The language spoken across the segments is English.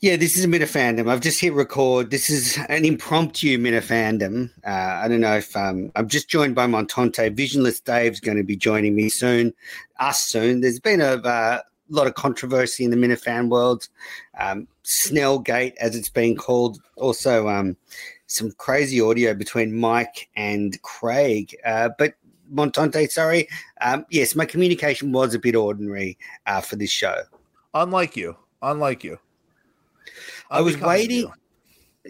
Yeah, this is a Minifandom. I've just hit record. This is an impromptu Minifandom. Uh, I don't know if um, I'm just joined by Montante. Visionless Dave's going to be joining me soon, us soon. There's been a uh, lot of controversy in the Minifan world. Um, Snellgate, as it's been called. Also, um, some crazy audio between Mike and Craig. Uh, but Montante, sorry. Um, yes, my communication was a bit ordinary uh, for this show. Unlike you. Unlike you. I was waiting.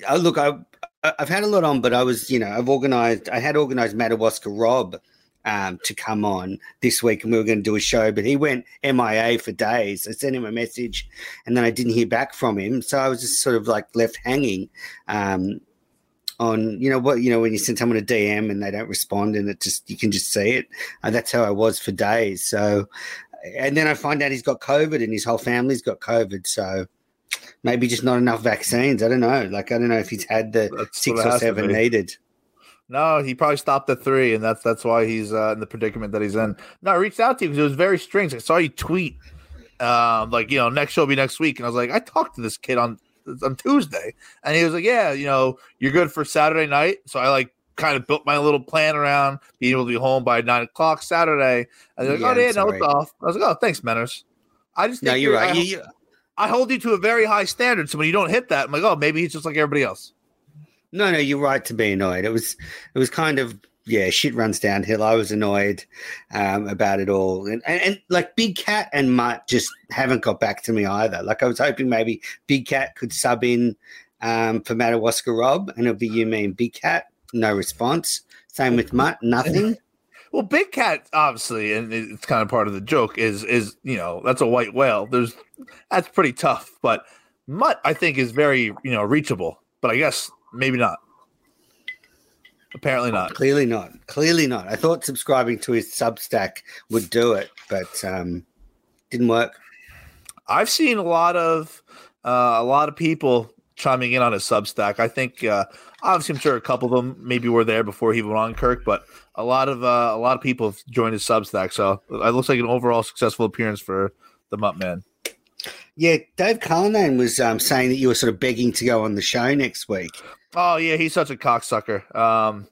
Oh, look, I, I've had a lot on, but I was, you know, I've organized, I had organized Madawaska Rob um, to come on this week and we were going to do a show, but he went MIA for days. I sent him a message and then I didn't hear back from him. So I was just sort of like left hanging. Um, on you know what you know when you send someone a DM and they don't respond and it just you can just see it. Uh, that's how I was for days. So, and then I find out he's got COVID and his whole family's got COVID. So maybe just not enough vaccines. I don't know. Like I don't know if he's had the that's six or seven needed. No, he probably stopped at three, and that's that's why he's uh, in the predicament that he's in. No, I reached out to you because it was very strange. I saw you tweet, um, like you know, next show will be next week, and I was like, I talked to this kid on on Tuesday, and he was like, yeah, you know, you're good for Saturday night. So I like kind of built my little plan around being able to be home by nine o'clock Saturday. And they're like, yeah, oh, yeah, no, it's off. I was like, oh, thanks, Menners. I just no, you're, you're right. I, you, I hold you to a very high standard. So when you don't hit that, I'm like, oh, maybe he's just like everybody else. No, no, you're right to be annoyed. It was, it was kind of, yeah, shit runs downhill. I was annoyed um, about it all, and, and, and like Big Cat and Mutt just haven't got back to me either. Like I was hoping maybe Big Cat could sub in um, for Madawaska Rob, and it'll be you, me, and Big Cat. No response. Same with Mutt, nothing. Well, Big Cat obviously, and it's kind of part of the joke is is you know that's a white whale. There's that's pretty tough, but Mutt I think is very you know reachable, but I guess maybe not. Apparently not. Clearly not. Clearly not. I thought subscribing to his Substack would do it, but um, didn't work. I've seen a lot of uh, a lot of people chiming in on his Substack. I think uh, obviously I'm sure a couple of them maybe were there before he went on Kirk, but a lot of uh, a lot of people have joined his Substack. So it looks like an overall successful appearance for the Mutt Man. Yeah, Dave Cullinane was um, saying that you were sort of begging to go on the show next week. Oh yeah, he's such a cocksucker. Um,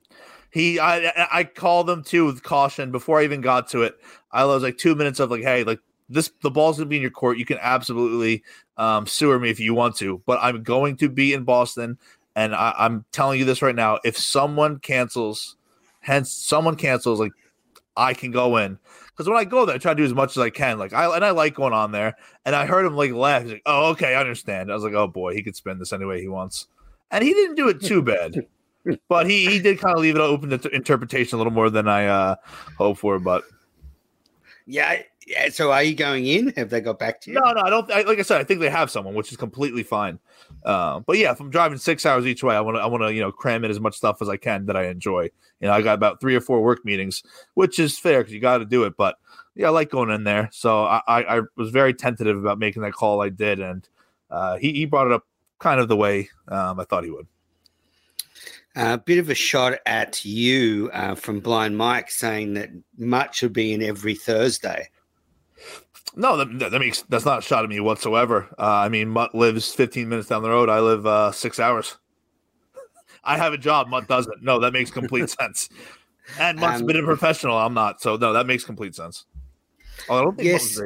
he, I, I called him too with caution before I even got to it. I was like two minutes of like, hey, like this, the ball's gonna be in your court. You can absolutely um, sewer me if you want to, but I'm going to be in Boston, and I, I'm telling you this right now. If someone cancels Hence, someone cancels, like I can go in because when I go there, I try to do as much as I can. Like I and I like going on there. And I heard him like laugh. He's like, "Oh, okay, I understand." I was like, "Oh boy, he could spend this any way he wants," and he didn't do it too bad. but he he did kind of leave it open to interpretation a little more than I uh hoped for. But yeah, yeah. So are you going in? Have they got back to you? No, no. I don't. I, like I said, I think they have someone, which is completely fine. Uh, but yeah, if I'm driving six hours each way, I want to I want to you know cram in as much stuff as I can that I enjoy. You know, I got about three or four work meetings, which is fair because you got to do it. But yeah, I like going in there. So I, I, I was very tentative about making that call. I did, and uh, he he brought it up kind of the way um, I thought he would. A uh, bit of a shot at you uh, from Blind Mike saying that much should be in every Thursday. No, that, that makes that's not a shot at me whatsoever. Uh, I mean, Mutt lives 15 minutes down the road. I live uh, six hours. I have a job. Mutt doesn't. No, that makes complete sense. And Mutt's um, been a professional. I'm not. So no, that makes complete sense. Oh, I don't think yes.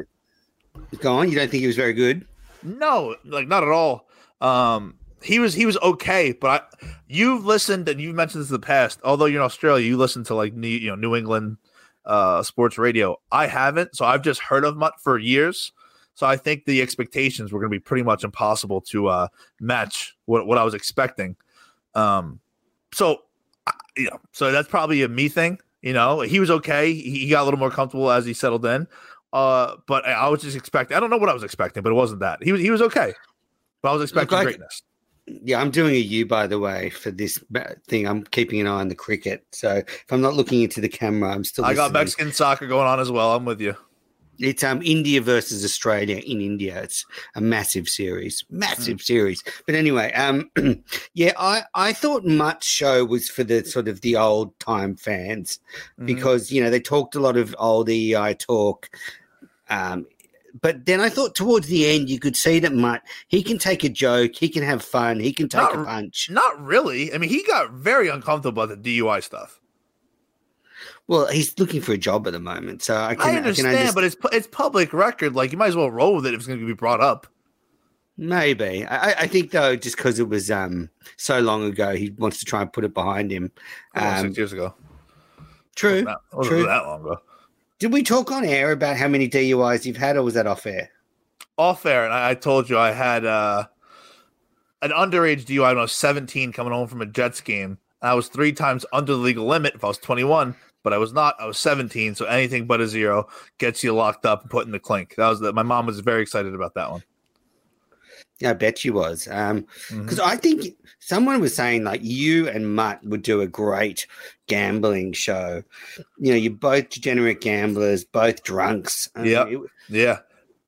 Go on. You don't think he was very good? No, like not at all. Um, he was he was okay, but I, you've listened and you've mentioned this in the past. Although you're in Australia, you listen to like New, you know New England uh, sports radio. I haven't, so I've just heard of Mutt for years. So I think the expectations were going to be pretty much impossible to uh, match what, what I was expecting. Um, so you know, so that's probably a me thing. You know, he was okay. He got a little more comfortable as he settled in. Uh, but I was just expecting. I don't know what I was expecting, but it wasn't that. He was he was okay. But I was expecting like, greatness. Yeah, I'm doing a U by the way for this thing. I'm keeping an eye on the cricket. So if I'm not looking into the camera, I'm still. I got Mexican soccer going on as well. I'm with you. It's um India versus Australia in India. It's a massive series, massive mm. series. But anyway, um, yeah, I I thought Mutt's show was for the sort of the old time fans mm. because you know they talked a lot of old EI talk. Um, but then I thought towards the end you could see that Mutt he can take a joke, he can have fun, he can take Not a punch. Not really. I mean, he got very uncomfortable about the DUI stuff. Well, he's looking for a job at the moment, so I can I understand, I can understand. but it's it's public record. Like you might as well roll with it if it's going to be brought up. Maybe I, I- think though, just because it was um so long ago, he wants to try and put it behind him. Um, six years ago. true. That true. that long ago. Did we talk on air about how many DUIs you've had, or was that off air? Off air, and I, I told you I had uh, an underage DUI when I was 17 coming home from a Jets game. I was three times under the legal limit if I was 21, but I was not. I was 17, so anything but a zero gets you locked up and put in the clink. That was the, my mom was very excited about that one. Yeah, I bet she was. Um, Mhm. because I think someone was saying like you and Mutt would do a great gambling show. You know, you're both degenerate gamblers, both drunks. I mean, it- Yeah,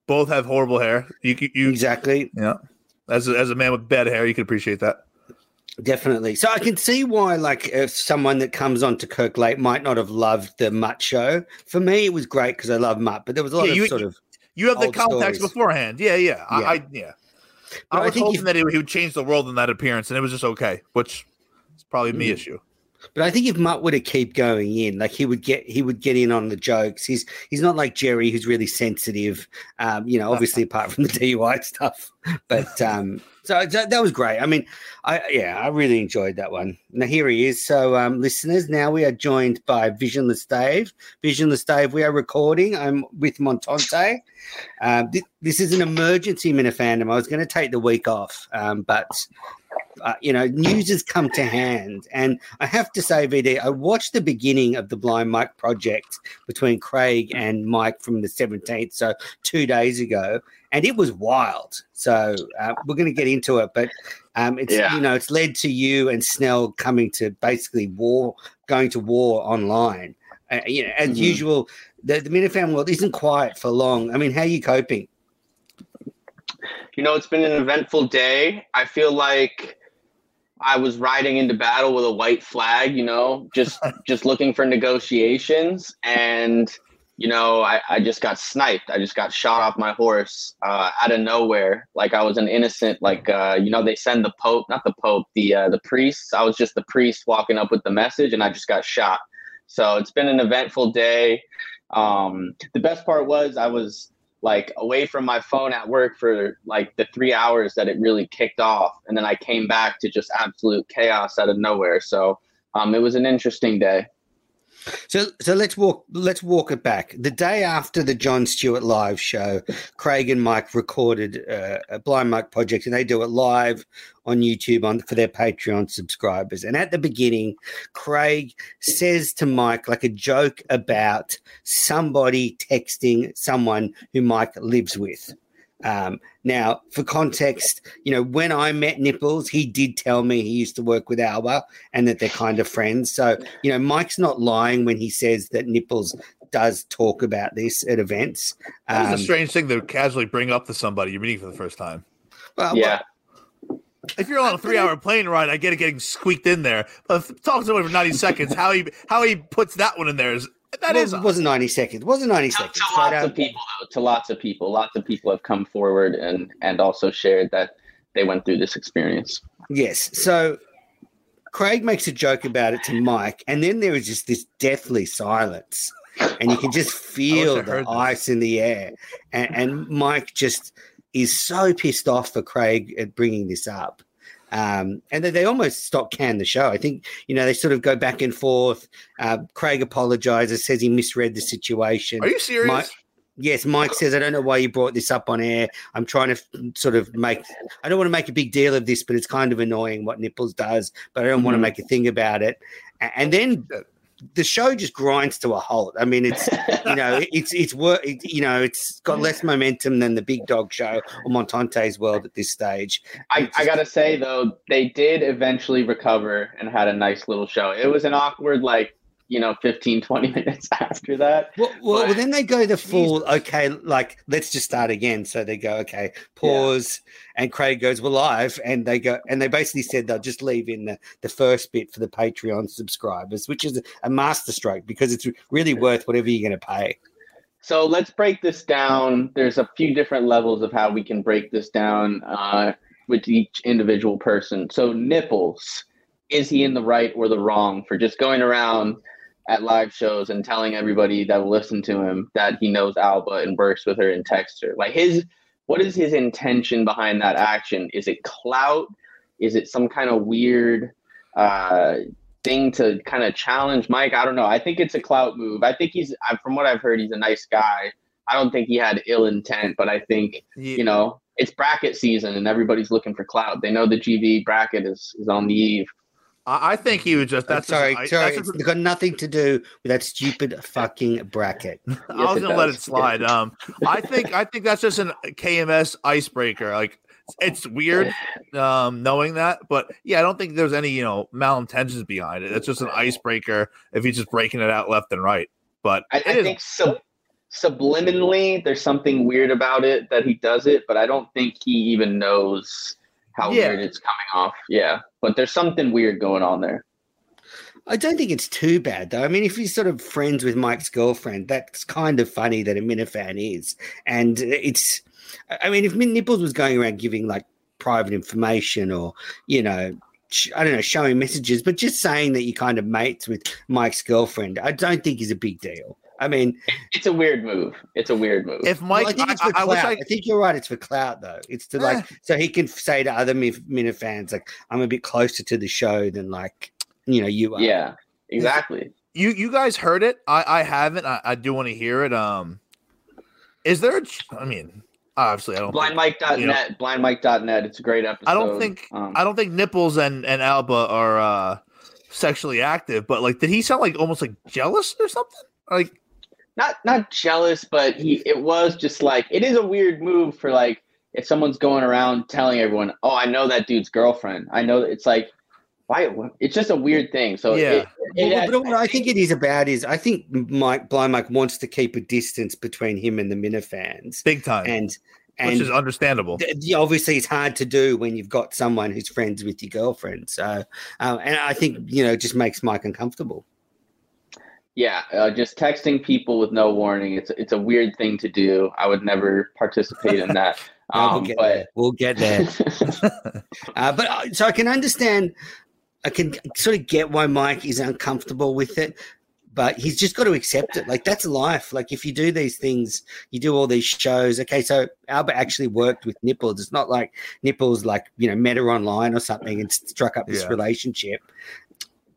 both have horrible hair. You you, you exactly. yeah. As a, as a man with bad hair, you can appreciate that. Definitely. So I can see why, like, if someone that comes on to Kirk Lake might not have loved the Mutt show. For me, it was great because I love Mutt, but there was a lot Yeah, of you- sort of. You have the context stories. beforehand. Yeah, yeah. I, Yeah. I yeah. But I I was think hoping if- that he, he would change the world in that appearance, and it was just okay, which is probably me Mm. issue. But I think if Mutt were to keep going in, like he would get, he would get in on the jokes. He's he's not like Jerry, who's really sensitive. Um, you know, obviously apart from the DUI stuff. But um, so that, that was great. I mean, I yeah, I really enjoyed that one. Now here he is. So um, listeners, now we are joined by Visionless Dave. Visionless Dave, we are recording. I'm with Montante. Um, th- this is an emergency minifandom. I was going to take the week off, um, but uh, you know, news has come to hand. And I have to say, VD, I watched the beginning of the Blind Mike project between Craig and Mike from the 17th, so two days ago, and it was wild. So uh, we're going to get into it, but um, it's Yeah. you know it's led to you and Snell coming to basically war, going to war online. Uh, you know, as Mhm. usual, the, the Minifan world isn't quiet for long. I mean, how are you coping? You know, it's been an eventful day. I feel like I was riding into battle with a white flag, you know, just just looking for negotiations and you know, I, I just got sniped. I just got shot off my horse uh, out of nowhere. Like I was an innocent, like uh, you know, they send the Pope, not the Pope, the uh, the priests. I was just the priest walking up with the message, and I just got shot. So it's been an eventful day. Um, the best part was I was like away from my phone at work for like the three hours that it really kicked off, and then I came back to just absolute chaos out of nowhere. So um, it was an interesting day. So, so let's walk. Let's walk it back. The day after the John Stewart live show, Craig and Mike recorded uh, a Blind Mike project, and they do it live on YouTube on for their Patreon subscribers. And at the beginning, Craig says to Mike like a joke about somebody texting someone who Mike lives with. Um, now, for context, you know, when I met Nipples, he did tell me he used to work with Alba and that they're kind of friends. So, you know, Mike's not lying when he says that Nipples does talk about this at events. That is Um, a strange thing to casually bring up to somebody you're meeting for the first time. well, Yeah. If you're on a three hour plane ride, I get it getting squeaked in there. But if talking to someone for 90 seconds, how he how he puts that one in there is that well, is it wasn't 90 seconds. It wasn't 90 to, seconds. to lots of people though, to lots of people lots of people have come forward and and also shared that they went through this experience Yes. So Craig makes a joke about it to Mike, and then there is just this deathly silence, and you can just feel I heard the this. ice in the air. And, and Mike just is so pissed off for Craig at bringing this up. Um, and they, they almost stop can the show. I think you know they sort of go back and forth. Uh, Craig apologizes, says he misread the situation. Are you serious? Mike- Yes, Mike says, I don't know why you brought this up on air. I'm trying to f- sort of make, I don't want to make a big deal of this, but it's kind of annoying what Nipples does, but I don't want to Mhm. make a thing about it. And then the show just grinds to a halt. I mean, it's, you know, it's, it's work, it, you know, it's got less momentum than the Big Dog show or Montante's World at this stage. I, I gotta say though they did eventually recover and had a nice little show it was an awkward like you know 15 20 minutes after that Well, well, well, then they go the full, okay, like, let's just start again. So they go, okay, pause. And Craig goes, we're live. And they go, and they basically said they'll just leave in the, the first bit for the Patreon subscribers, which is a masterstroke because it's really worth whatever you're going to pay. So let's break this down. There's a few different levels of how we can break this down uh, with each individual person. So nipples, is he in the right or the wrong for just going around at live shows and telling everybody that will listen to him that he knows Alba and works with her and texts her? Like his, what is his intention behind that action? Is it clout? Is it some kind of weird uh, thing to kind of challenge Mike? I don't know. I think it's a clout move. I think he's, from what I've heard, he's a nice guy. I don't think he had ill intent, but I think yeah. you know it's bracket season and everybody's looking for clout. They know the GV bracket is is on the eve. I think he was just. That's sorry, just, sorry. That's it's got nothing to do with that stupid fucking bracket. I was gonna let it slide. Um, I think I think that's just an KMS icebreaker. Like it's weird, um, knowing that, but yeah, I don't think there's any you know malintentions behind it. It's just an icebreaker if he's just breaking it out left and right. But I, I think so subliminally there's something weird about it that he does it, but I don't think he even knows how yeah. weird it's coming off. Yeah, but there's something weird going on there. I don't think it's too bad though. I mean, if he's sort of friends with Mike's girlfriend, that's kind of funny that a Minifan is. And it's, I mean, if Nipples was going around giving like private information or, you know, I don't know, showing messages, but just saying that you kind of mates with Mike's girlfriend, I don't think is a big deal. I mean, it's a weird move. It's a weird move. If Mike, well, I think it's for I, clout. I, I, I, think you're right. It's for clout, though. It's to like eh. so he can say to other Minifans, like, "I'm a bit closer to the show than like you know you are." Yeah, exactly. You you guys heard it? I I haven't. I, I do want to hear it. Um, is there? A, I mean, obviously, I don't. Blindmike.net. You know, blindmike.net. It's a great episode. I don't think. Um, I don't think Nipples and and Alba are uh sexually active, but like, did he sound like almost like jealous or something? Like not not jealous, but he it was just like it is a weird move for like if someone's going around telling everyone, "Oh, I know that dude's girlfriend." I know that it's like why it's just a weird thing. So yeah, it, it, but what I think it is about is I think Mike Blind Mike wants to keep a distance between him and the Minifans, big time, and and which is understandable. Th- obviously, it's hard to do when you've got someone who's friends with your girlfriend. So, uh, and I think you know, it just makes Mike uncomfortable. Yeah, uh, just texting people with no warning. It's it's a weird thing to do. I would never participate in that. Um, we'll get but there. we'll get there. uh, but uh, so I can understand. I can sort of get why Mike is uncomfortable with it, but he's just got to accept it. Like that's life. Like if you do these things, you do all these shows. Okay, so Alba actually worked with Nipples. It's not like Nipples like you know met her online or something and struck up this yeah. relationship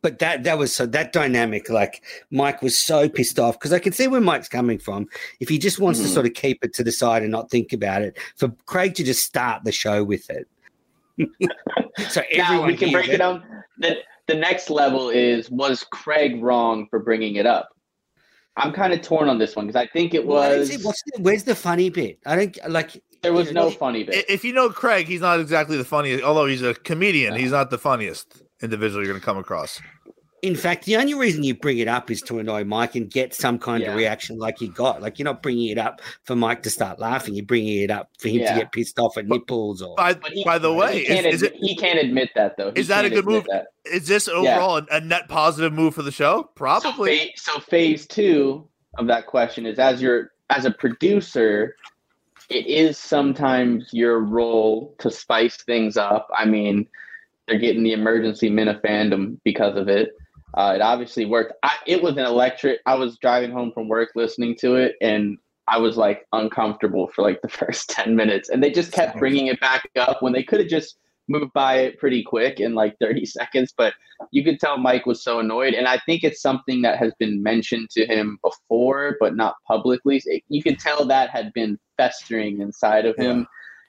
but that that was so that dynamic like mike was so pissed off because i can see where mike's coming from. If he just wants mm. to hmm. sort of keep it to the side and not think about it for craig to just start the show with it. So now we can break it down. The, the next level is was craig wrong for bringing it up? I'm kind of torn on this one because i think it was it? The, where's the funny bit? I don't like there was no funny bit. If you know craig he's not exactly the funniest although he's a comedian he's not the funniest individual you're going to come across. In fact, the only reason you bring it up is to annoy Mike and get some kind yeah. of reaction like you got. Like you're not bringing it up for Mike to start laughing. You're bringing it up for him yeah. to get pissed off at nipples. Or by, he, by the way, is, is it, he can't admit that though. He is that a good move? That. Is this overall yeah. a, a, net positive move for the show? Probably. So, so phase two of that question is as you're as a producer, it is sometimes your role to spice things up. I mean they're getting the emergency Minifandom because of it. Uh, it obviously worked. I, it was an electric. I was driving home from work listening to it, and I was like uncomfortable for like the first ten minutes, and they just kept bringing it back up when they could have just moved by it pretty quick in like 30 seconds but you could tell mike was so annoyed and i think it's something that has been mentioned to him before but not publicly you could tell that had been festering inside of him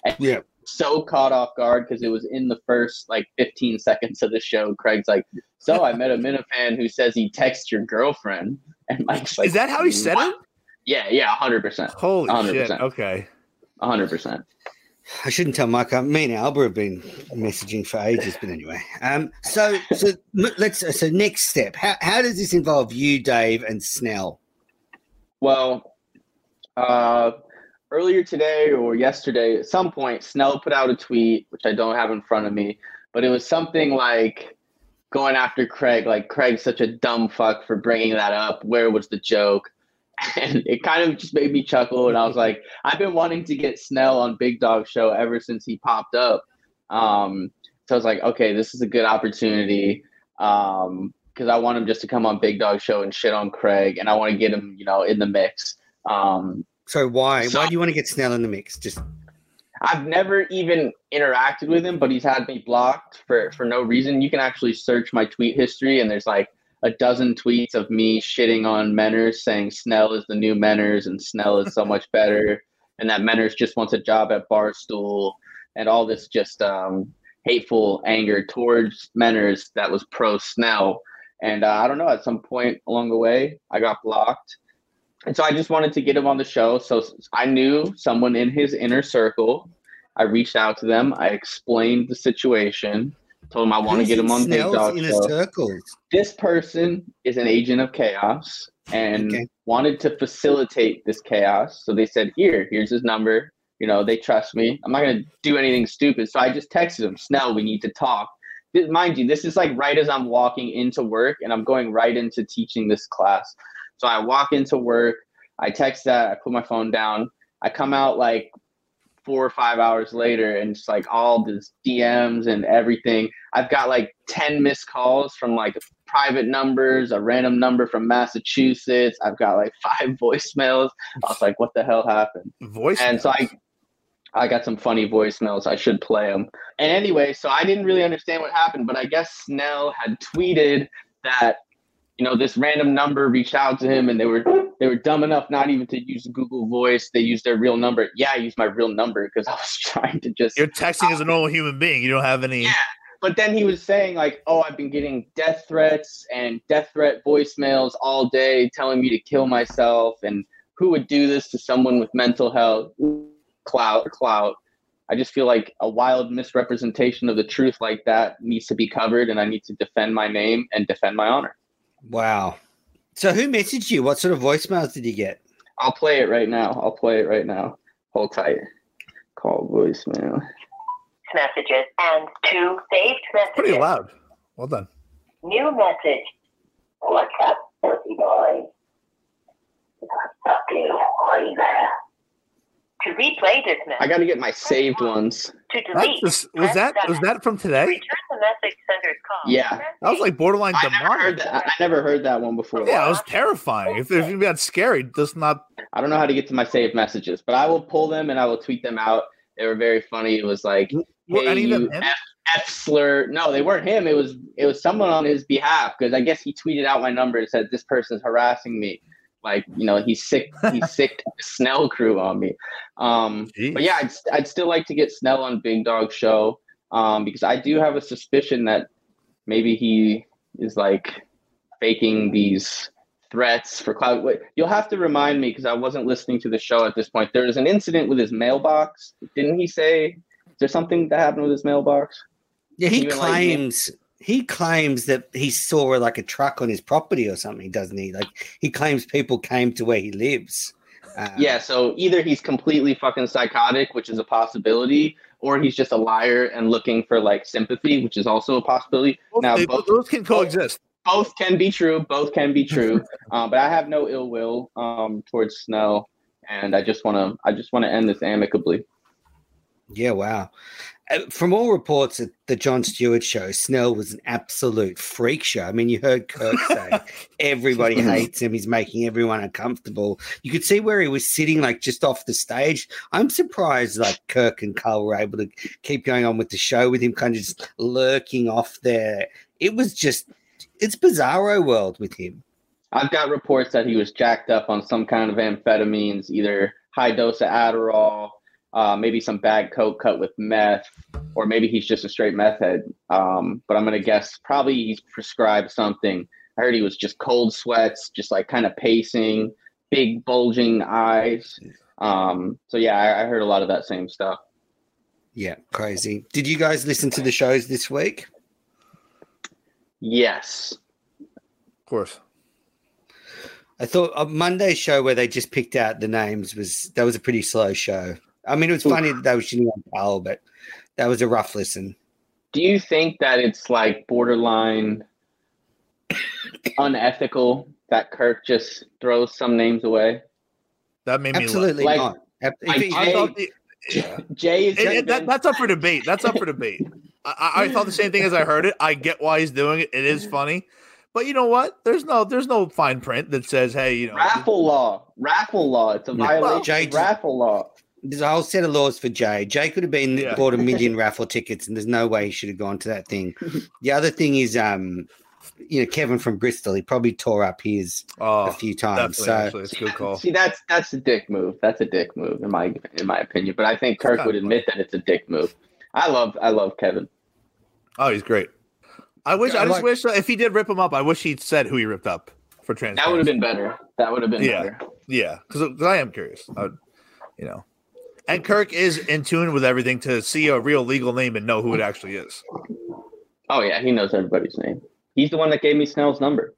yeah. And yeah so caught off guard because it was in the first like 15 seconds of the show. Craig's like, "So I met a Minifan who says he texts your girlfriend," and Mike's like, "Is that how he said what? it?" Yeah, yeah, hundred percent. Holy 100%. shit! Okay, hundred percent. I shouldn't tell Mike. Uh, me and Alba have been messaging for ages, but anyway. Um, so, so let's. So, next step. How how does this involve you, Dave, and Snell? Well, uh, earlier today or yesterday, at some point, Snell put out a tweet, which I don't have in front of me, but it was something like going after Craig, like Craig's such a dumb fuck for bringing that up. Where was the joke? and it kind of just made me chuckle. And I was like, I've been wanting to get Snell on Big Dog Show ever since he popped up. Um, so I was like, okay, this is a good opportunity. Um, because I want him just to come on Big Dog Show and shit on Craig, and I want to get him, you know, in the mix. Um, so why? So, why do you want to get Snell in the mix? Just I've never even interacted with him, but he's had me blocked for for no reason. You can actually search my tweet history, and there's like a dozen tweets of me shitting on Menners, saying Snell is the new Menners, and Snell is so much better, and that Menners just wants a job at Barstool, and all this just um, hateful anger towards Menners that was pro Snell. And uh, I don't know, at some point along the way, I got blocked. And so I just wanted to get him on the show. So I knew someone in his inner circle. I reached out to them. I explained the situation. Told him I want to get him on Big Dog in show. Circles? This person is an agent of chaos and okay. wanted to facilitate this chaos. So they said, "Here, here's his number. You know, they trust me. I'm not going to do anything stupid." So I just texted him, "Snell, we need to talk." Mind you, this is like right as I'm walking into work, and I'm going right into teaching this class. So I walk into work, I text that, I put my phone down, I come out like four or five hours later and it's like all this DMs and everything. I've got like 10 missed calls from like private numbers, a random number from Massachusetts. I've got like five voicemails. I was like, what the hell happened? Voice. And so I, I got some funny voicemails. I should play them. And anyway, so I didn't really understand what happened, but I guess Snell had tweeted that you know this random number reached out to him and they were they were dumb enough not even to use google voice. They used their real number. Yeah i used my real number because i was trying to just you're texting as a normal human being. You don't have any yeah but then he was saying like oh i've been getting death threats and death threat voicemails all day telling me to kill myself. And who would do this to someone with mental health? Clout clout. I just feel like a wild misrepresentation of the truth like that needs to be covered and i need to defend my name and defend my honor Wow. So who messaged you? What sort of voicemails did you get? I'll play it right now. I'll play it right now. Hold tight. Call voicemail. Messages and two saved messages. Pretty loud. Well done. New message. What's up, pussy boy? What's up, you? Are you there? To replay this message, I got to get my saved ones. To delete, was that was that from today? Return the message sender's call. Yeah, that was like borderline I demonic. Never. I never heard that one before. Yeah, it was terrifying. If there's that scary, does not. I don't know how to get to my saved messages, but I will pull them and I will tweet them out. They were very funny. It was like, were hey, you F, F slur. No, they weren't him. It was it was someone on his behalf because I guess he tweeted out my number and said this person's harassing me like you know he's sick he's sick snell crew on me. Um Jeez. but yeah I'd, I'd still like to get snell on big dog show um because i do have a suspicion that maybe he is like faking these threats for cloud you'll have to remind me because i wasn't listening to the show at this point. There was an incident with his mailbox. Didn't he say is there something that happened with his mailbox? Yeah he claims like, he claims that he saw like a truck on his property or something, doesn't he? Like he claims people came to where he lives. Um, yeah, so either he's completely fucking psychotic, which is a possibility, or he's just a liar and looking for like sympathy, which is also a possibility. Both, now, they, both, those can coexist. Both, both, can be true. Both can be true. um, but I have no ill will um, towards Snow, and I just want to. I just want to end this amicably. Yeah, wow. Uh, from all reports at the John Stewart show, Snell was an absolute freak show. I mean, you heard Kirk say everybody hates him. He's making everyone uncomfortable. You could see where he was sitting, like just off the stage. I'm surprised, like Kirk and Carl were able to keep going on with the show with him kind of just lurking off there. It was just, it's bizarro world with him. I've got reports that he was jacked up on some kind of amphetamines, either high dose of Adderall uh, maybe some bad coke cut with meth, or maybe he's just a straight meth head. Um, but I'm gonna guess probably he's prescribed something. I heard he was just cold sweats, just like kind of pacing, big bulging eyes. Um, so yeah, I, I heard a lot of that same stuff. Yeah, crazy. Did you guys listen to the shows this week? Yes. Of course. I thought a Monday show where they just picked out the names was that was a pretty slow show. I mean, it was funny that they were shitting on Powell, but that was a rough listen. Do you think that it's like borderline unethical that Kirk just throws some names away? That made me Absolutely Like- not. Ab- if like he- I Jay- thought the, Jay is it- it- that, that's up for debate. That's up for debate. I, I I thought the same thing as I heard it. I get why he's doing it. It is funny, but you know what? There's no there's no fine print that says, hey, you know, raffle law. Raffle law. It's a No, violation Jay of raffle law. There's a whole set of laws for Jay. Jay could have been Yeah. bought a million raffle tickets, and there's no way he should have gone to that thing. The other thing is, um, you know, Kevin from Bristol, he probably tore up his oh, a few times. So actually, it's a good call. See, that's that's a dick move. That's a dick move in my in my opinion. But I think Kirk would admit that it's a dick move. I love I love Kevin. Oh, he's great. I wish. I I just like- wish uh, if he did rip him up, I wish he'd said who he ripped up for trans. That would have been better. That would have been Yeah. better. Yeah, because I am curious. I would, you know, and Kirk is in tune with everything to see a real legal name and know who it actually is. Oh yeah, he knows everybody's name. He's the one that gave me Snell's number.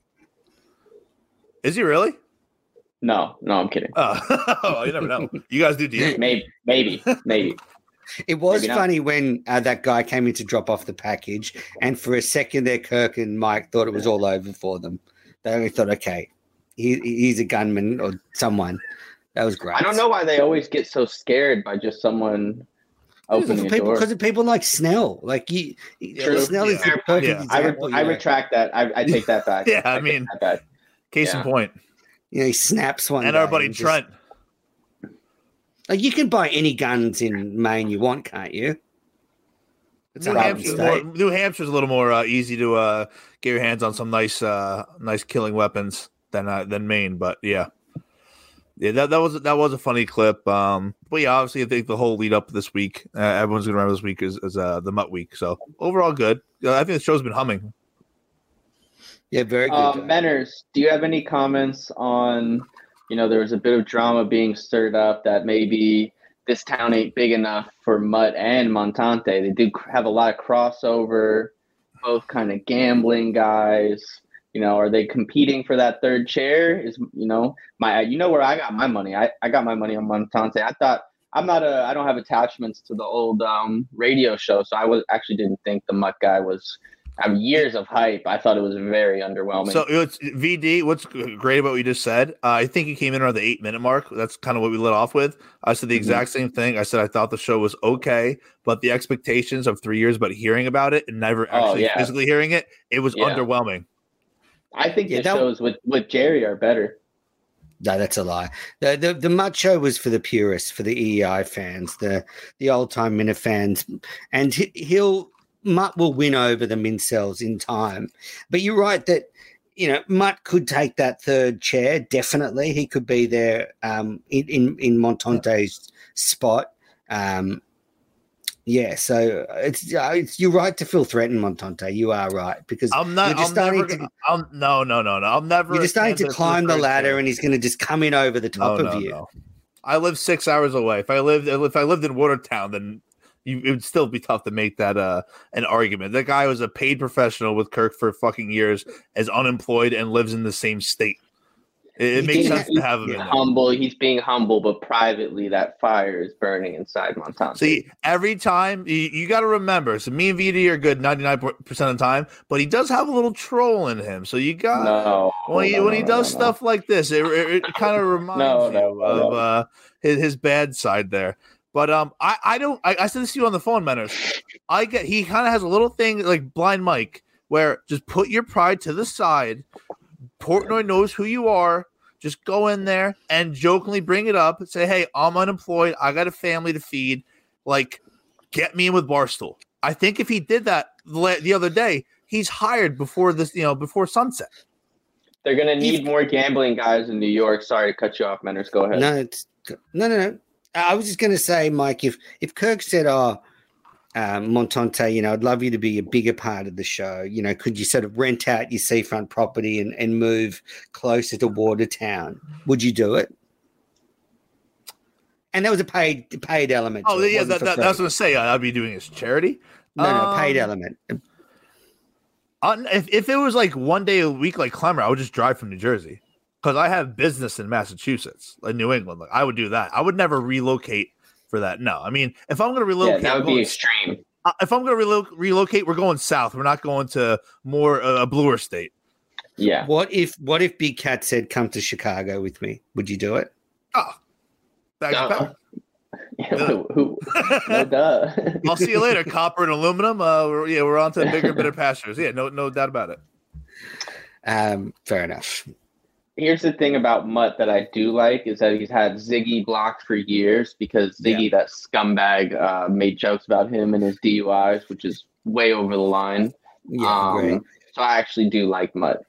Is he really? No, no, I'm kidding. Oh, oh you never know. You guys do deals. Maybe, maybe, maybe. it was Maybe not. funny when uh, that guy came in to drop off the package, and for a second there, Kirk and Mike thought it was all over for them. They only thought, okay, he, he's a gunman or someone. That was great. I don't know why they always get so scared by just someone opening a people door. because of people like Snell. Like you, True. Snell is Yeah. the perfect Yeah. I, re- example. I retract that. I, I take that back. Yeah, I take mean- that back. Case in point. You know, he snaps one. And our buddy just- Trent. Like you can buy any guns in Maine you want, can't you? It's New a Hampshire Hampshire's, state. more, New Hampshire's a little more uh, easy to uh, get your hands on some nice, uh, nice killing weapons than uh, than Maine. But yeah, yeah, that, that was that was a funny clip. Um, but yeah, obviously, I think the whole lead up this week, uh, everyone's gonna remember this week is, is uh, the Mutt week. So overall, good. Uh, I think the show's been humming. Yeah, very good. Um, Menners, do you have any comments on, you know, there was a bit of drama being stirred up that maybe this town ain't big enough for Mutt and Montante. They do have a lot of crossover, both kind of gambling guys. You know, are they competing for that third chair? Is you know my you know where I got my money. I, I got my money on Montante. I thought I'm not a I don't have attachments to the old um, radio show, so I was actually didn't think the Mutt guy was. I have years of hype. I thought it was very underwhelming. So it's VD. What's great about what you just said? Uh, I think you came in around the eight minute mark. That's kind of what we lit off with. I said the Mhm. exact same thing. I said I thought the show was okay, but the expectations of three years, but hearing about it and never Oh, actually yeah. physically hearing it, it was Yeah. underwhelming. I think Yeah, the shows with, with Jerry are better. No, that's a lie. The the, the Mutt show was for the purists, for the EEI fans, the the old time Minifans, and he, he'll Mutt will win over the Mincels in time. But you're right that you know Mutt could take that third chair. Definitely, he could be there um, in in in Montante's spot. Um, yeah, so it's, uh, it's you're right to feel threatened, Montante. You are right because I'm not. I'm never. to- I'm no, no, no, no. I'm never. you're just starting to climb the ladder, and he's going to just come in over the top No, of no, you. no. I live six hours away. If I lived, if I lived in Watertown, then you, it would still be tough to make that uh an argument. That guy was a paid professional with Kirk for fucking years, as unemployed, and lives in the same state. It, it makes sense to have him in yeah. there. Humble, he's being humble, but privately that fire is burning inside Montante. See, every time you, you got to remember, so me and VD are good 99% of the time, but he does have a little troll in him. So you got no, when he no, when he does no, stuff like this, it, it, it kind of reminds you of uh, his, his bad side there. But um, I I don't I, I said this to you on the phone, Menners. I get he kind of has a little thing like blind Mike, where just put your pride to the side. Portnoy knows who you are. Just go in there and jokingly bring it up say, "Hey, I'm unemployed. I got a family to feed. Like, get me in with Barstool." I think if he did that the the other day, he's hired before this, you know, before sunset. They're gonna need He's- more gambling guys in New York. Sorry to cut you off, Menners. Go ahead. No, it's no, no, no. I was just going to say, Mike, if if Kirk said, "Oh, um, Montante, you know, I'd love you to be a bigger part of the show. You know, could you sort of rent out your seafront property and, and move closer to Watertown? Would you do it?" And that was a paid paid element. Oh yeah, that, that, that's what I say. I'd be doing his charity. no, no, paid Um, element. If if it was like one day a week, like Clemmer, I would just drive from New Jersey because I have business in Massachusetts, like New England. Like I would do that. I would never relocate for that. No, I mean if I'm going to yeah, relocate, that I'm would be going- extreme. uh, if I'm going to relo- relocate, we're going south. We're not going to more uh, a bluer state. Yeah. What if what if Big Cat said, "Come to Chicago with me"? Would you do it? Oh, bag of No. power. who, who, no duh. I'll see you later. Copper and aluminum. Uh, we're, yeah, we're on to bigger and better pastures. Yeah, no, no doubt about it. Um, fair enough. Here's the thing about Mutt that I do like is that he's had Ziggy blocked for years because Ziggy, that scumbag, uh, made jokes about him and his DUIs, which is way over the line. Yeah, Um, agree. so I actually do like Mutt.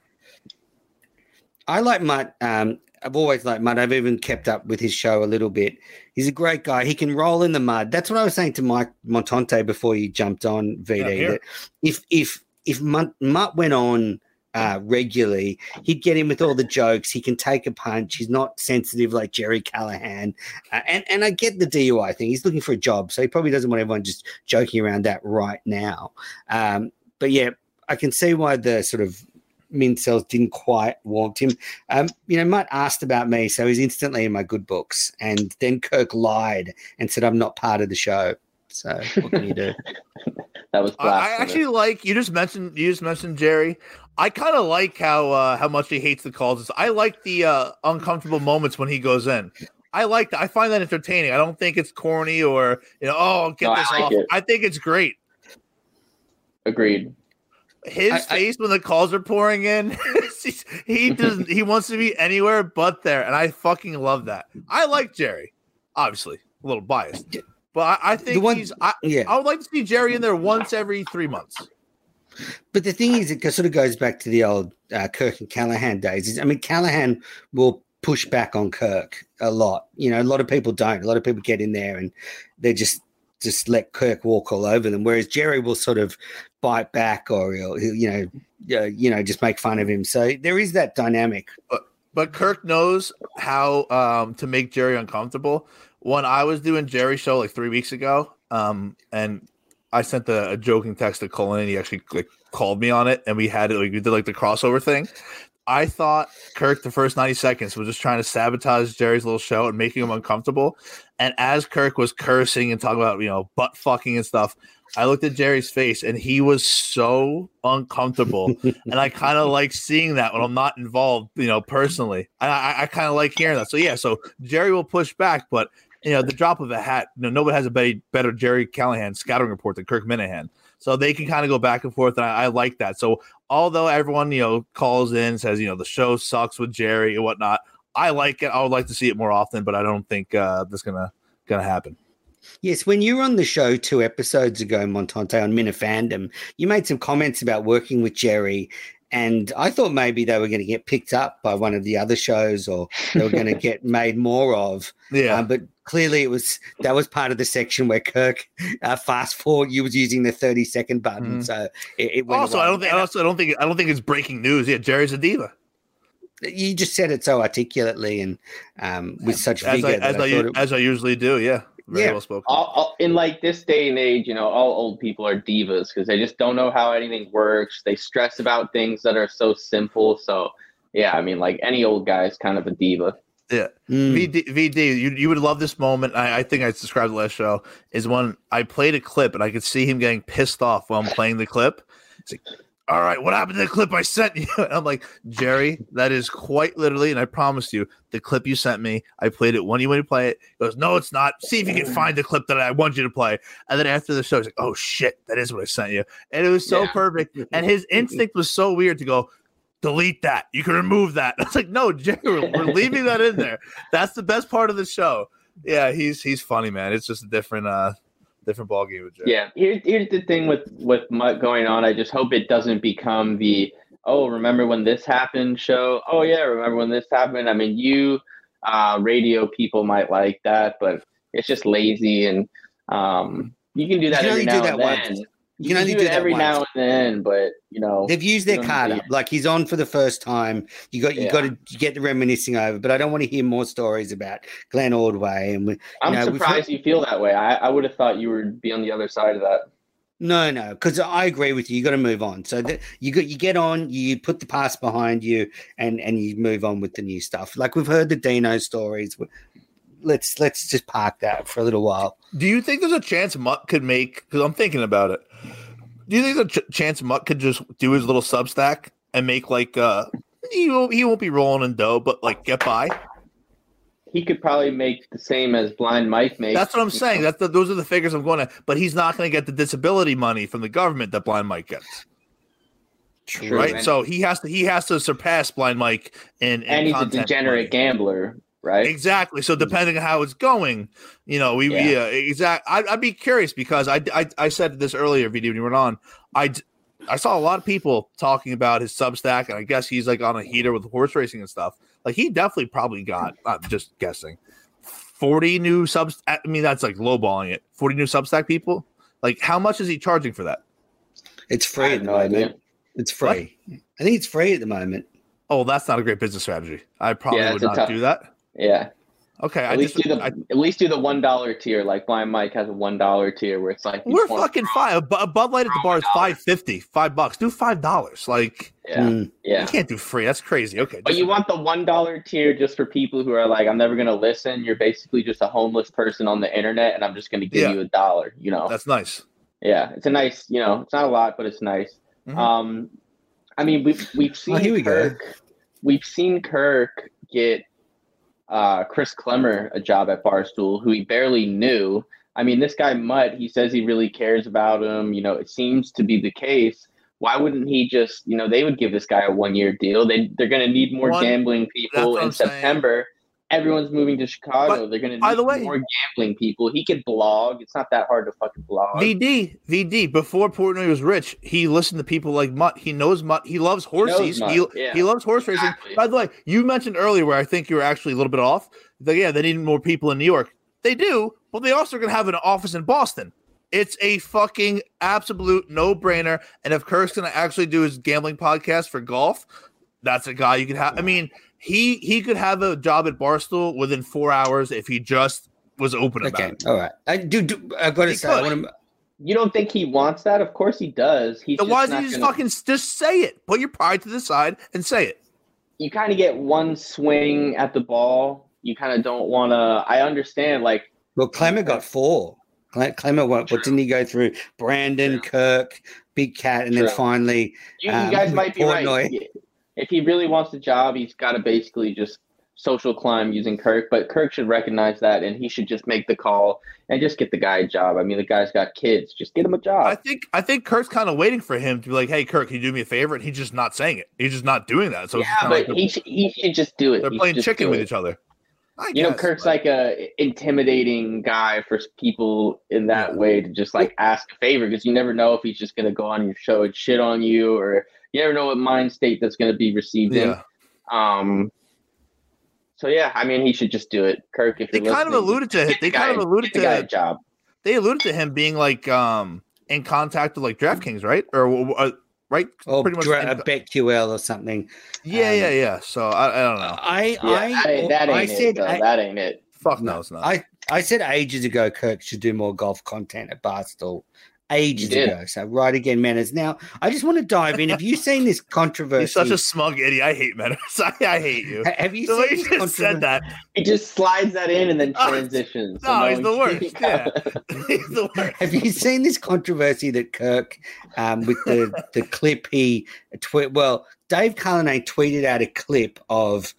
I like Mutt. Um, I've always liked Mutt. I've even kept up with his show a little bit. He's a great guy. He can roll in the mud. That's what I was saying to Mike Montante before you jumped on VD. That if if if Mutt, Mutt went on uh, regularly, he'd get in with all the jokes. He can take a punch. He's not sensitive like Jerry Callahan. Uh, and and I get the DUI thing. He's looking for a job, so he probably doesn't want everyone just joking around that right now. Um, but yeah, I can see why the sort of Mincels didn't quite want him. Um, you know, Mutt asked about me, so he's instantly in my good books. And then Kirk lied and said I'm not part of the show. So what can you do? That was I, I actually like you just mentioned you just mentioned Jerry. I kind of like how uh, how much he hates the calls. I like the uh, uncomfortable moments when he goes in. I like that. I find that entertaining. I don't think it's corny or you know, oh, get No, I this like off. it. I think it's great. Agreed. His I- I- face when the calls are pouring in, he doesn't. He wants to be anywhere but there, and I fucking love that. I like Jerry. Obviously, a little biased, but I, I think one- he's. I, Yeah. I would like to see Jerry in there once every three months. But the thing is, it sort of goes back to the old uh, Kirk and Callahan days. Is, I mean, Callahan will push back on Kirk a lot. You know, a lot of people don't. A lot of people get in there and they just just let Kirk walk all over them. Whereas Jerry will sort of bite back or he'll, he'll you know, uh, you know, just make fun of him. So there is that dynamic. But but Kirk knows how um, to make Jerry uncomfortable. When I was doing Jerry's show like three weeks ago, um, and I sent a, joking text to Colin, and he actually like called me on it, and we had it like we did like the crossover thing. I thought Kirk the first ninety seconds was just trying to sabotage Jerry's little show and making him uncomfortable. And as Kirk was cursing and talking about you know butt fucking and stuff, I looked at Jerry's face, and he was so uncomfortable and I kind of like seeing that when I'm not involved, you know, personally. And I, I kind of like hearing that. So yeah, so Jerry will push back, but you know, the drop of a hat, you know, nobody has a better, better Jerry Callahan scouting report than Kirk Minihane. So they can kind of go back and forth, and I, I like that. So although everyone, you know, calls in says, you know, the show sucks with Jerry and whatnot, I like it. I would like to see it more often, but I don't think uh, that's gonna gonna happen. Yes, when you were on the show two episodes ago, Montante, on Minifandom, you made some comments about working with Jerry. And I thought maybe they were going to get picked up by one of the other shows or they were going to get made more of. Yeah, Um, but clearly it was that was part of the section where Kirk uh, fast forward you was using the 30 second button. Mhm. So it, it also, away. I don't think. Also, I don't think. I don't think it's breaking news. Yeah, Jerry's a diva. you just said it so articulately and um, with such As vigor I, as I, I, as I usually do. Yeah, very Yeah. well spoken. all, all, in like this day and age, you know, all old people are divas because they just don't know how anything works. They stress about things that are so simple. So, yeah, I mean, like any old guy is kind of a diva. Mm. VD, VD, you, you would love this moment. I, I think I described the last show is when I played a clip and I could see him getting pissed off while I'm playing the clip. It's like, all right, what happened to the clip I sent you? And I'm like, Jerry, that is quite literally, and I promised you, the clip you sent me, I played it when you went to play it. He goes, no, it's not. See if you can find the clip that I want you to play. And then after the show, he's like, oh shit, that is what I sent you. And it was so Yeah. perfect. And his instinct was so weird to go, delete that. You can remove that. I was like, no, Jerry, we're we're leaving that in there. That's the best part of the show. Yeah, he's he's funny, man. It's just a different uh different ball game with Jerry. Yeah, here's here's the thing with with Mutt going on. I just hope it doesn't become the oh remember when this happened show. Oh yeah, remember when this happened. I mean, you uh, radio people might like that, but it's just lazy and um, you can do that You can every only now do and that once. Then. You can only do do it that every once. now and then, but you know They've used their card up. Like he's on for the first time. You got you Yeah. got to get the reminiscing over. But I don't want to hear more stories about Glenn Ordway. And we, I'm know, we've surprised you feel that way. I, I would have thought you would be on the other side of that. no, no, because I agree with you. You got to move on. So that you got you get on. You put the past behind you, and and you move on with the new stuff. Like we've heard the Dino stories. Let's let's just park that for a little while. Do you think there's a chance Mutt could make? Because I'm thinking about it. Do you think a ch- chance Mutt could just do his little Substack and make like uh he won't, he won't be rolling in dough, but like get by. He could probably make the same as Blind Mike makes. That's what I'm saying. That's the, those are the figures I'm going to. But he's not going to get the disability money from the government that Blind Mike gets. True, right. man. So he has to he has to surpass Blind Mike in, in and he's a degenerate money. gambler, right? Exactly. So depending on how it's going, you know, we Yeah. Uh, yeah, exact. I'd, I'd be curious because I, I I said this earlier, video when you went on. I I saw a lot of people talking about his Substack, and I guess he's like on a heater with horse racing and stuff. Like he definitely probably got. I'm just guessing. Forty new subs. I mean, that's like lowballing it. Forty new Substack people. Like, how much is he charging for that? It's free at the no moment. idea. It's free. I think it's free at the moment. Oh, that's not a great business strategy. I probably Yeah, would not tough- do that. Yeah. Okay, I At least just do the I, at least do the one dollar tier. Like Blind Mike has a one dollar tier where it's like we're fucking throw- fine. A, Bud Light at the throw bar a is dollar. five fifty, five bucks. Do five dollars. Like Yeah, Mm. yeah. you can't do free. That's crazy. Okay, But you want the one dollar tier just for people who are like, I'm never gonna listen. You're basically just a homeless person on the internet, and I'm just gonna give Yeah. you a dollar. You know? that's nice. yeah, it's a nice. You know, it's not a lot, but it's nice. Mhm. Um, I mean, we've we've seen Oh, here we go. Kirk. We've seen Kirk get uh, Chris Clemmer a job at Barstool, who he barely knew. I mean, this guy Mutt, he says he really cares about him. You know, it seems to be the case. Why wouldn't he just, you know, they would give this guy a one year deal. They they're going to need more One- gambling people in I'm saying. Everyone's moving to Chicago. they're going to by need the way- more gambling people. He could blog. It's not that hard to fucking blog. VD, VD. Before Portnoy was rich, he listened to people like Mutt. He knows Mutt. He loves horses. Mutt, He, yeah. he loves horse racing. Exactly. By the way, you mentioned earlier where I think you were actually a little bit off. That yeah, they need more people in New York. They do, but they also are going to have an office in Boston. It's a fucking absolute no brainer. And if Kirk's going to actually do his gambling podcast for golf, that's a guy you could have. I mean, he he could have a job at Barstool within four hours if he just was open about it. all right. I do. do I've got to He say, I could. want to. You don't think he wants that? Of course he does. He's Then just why not doesn't he just gonna- fucking just say it? Put your pride to the side and say it. you kind of get one swing at the ball. You kind of don't want to. I understand, like Well, Clemmer got four. Cle- Clemmer, what, what didn't he go through? Brandon, Kirk, Big Cat, and then finally, you, Um, you guys might be Portnoy. right. If he really wants the job, he's got to basically just social climb using Kirk. But Kirk should recognize that, and he should just make the call and just get the guy a job. I mean, the guy's got kids. Just get him a job. I think I think Kirk's kind of waiting for him to be like, "Hey, Kirk, can you do me a favor?" And he's just not saying it. He's just not doing that. So yeah, but like he should, he should just do it. they're He playing chicken with it. each other. I You know, Kirk's but- like a intimidating guy for people in that Yeah. way to just like ask a favor because you never know if he's just gonna go on your show and shit on you, or you never know what mind state that's gonna be received yeah. in. Um. So yeah, I mean, he should just do it, Kirk. If They kind of alluded to it. get the They kind guy- of alluded get the guy a to job. they alluded to him being like um in contact with like DraftKings, right? Or uh, right? or Pretty much Dra- in- a BetQL or something. Yeah, um, yeah, yeah. So I, I don't know. I, Yeah, I, that ain't, I ain't said, it. Though. I, that ain't it. Fuck no, it's not. I, I said ages ago, Kirk should do more golf content at Barstool. Ages You ago. So right again, Menners. Now I just want to dive in. Have you seen this controversy? He's such a smug idiot. I hate Menners. I, I hate you. Ha- Have you The way seen you this just controversy? said that. He just slides that in and then Oh, transitions. no, he's the worst, yeah. He's the worst. Have you seen this controversy that Kirk, um, with the the clip he tweet? Well, Dave Cullinane tweeted out a clip of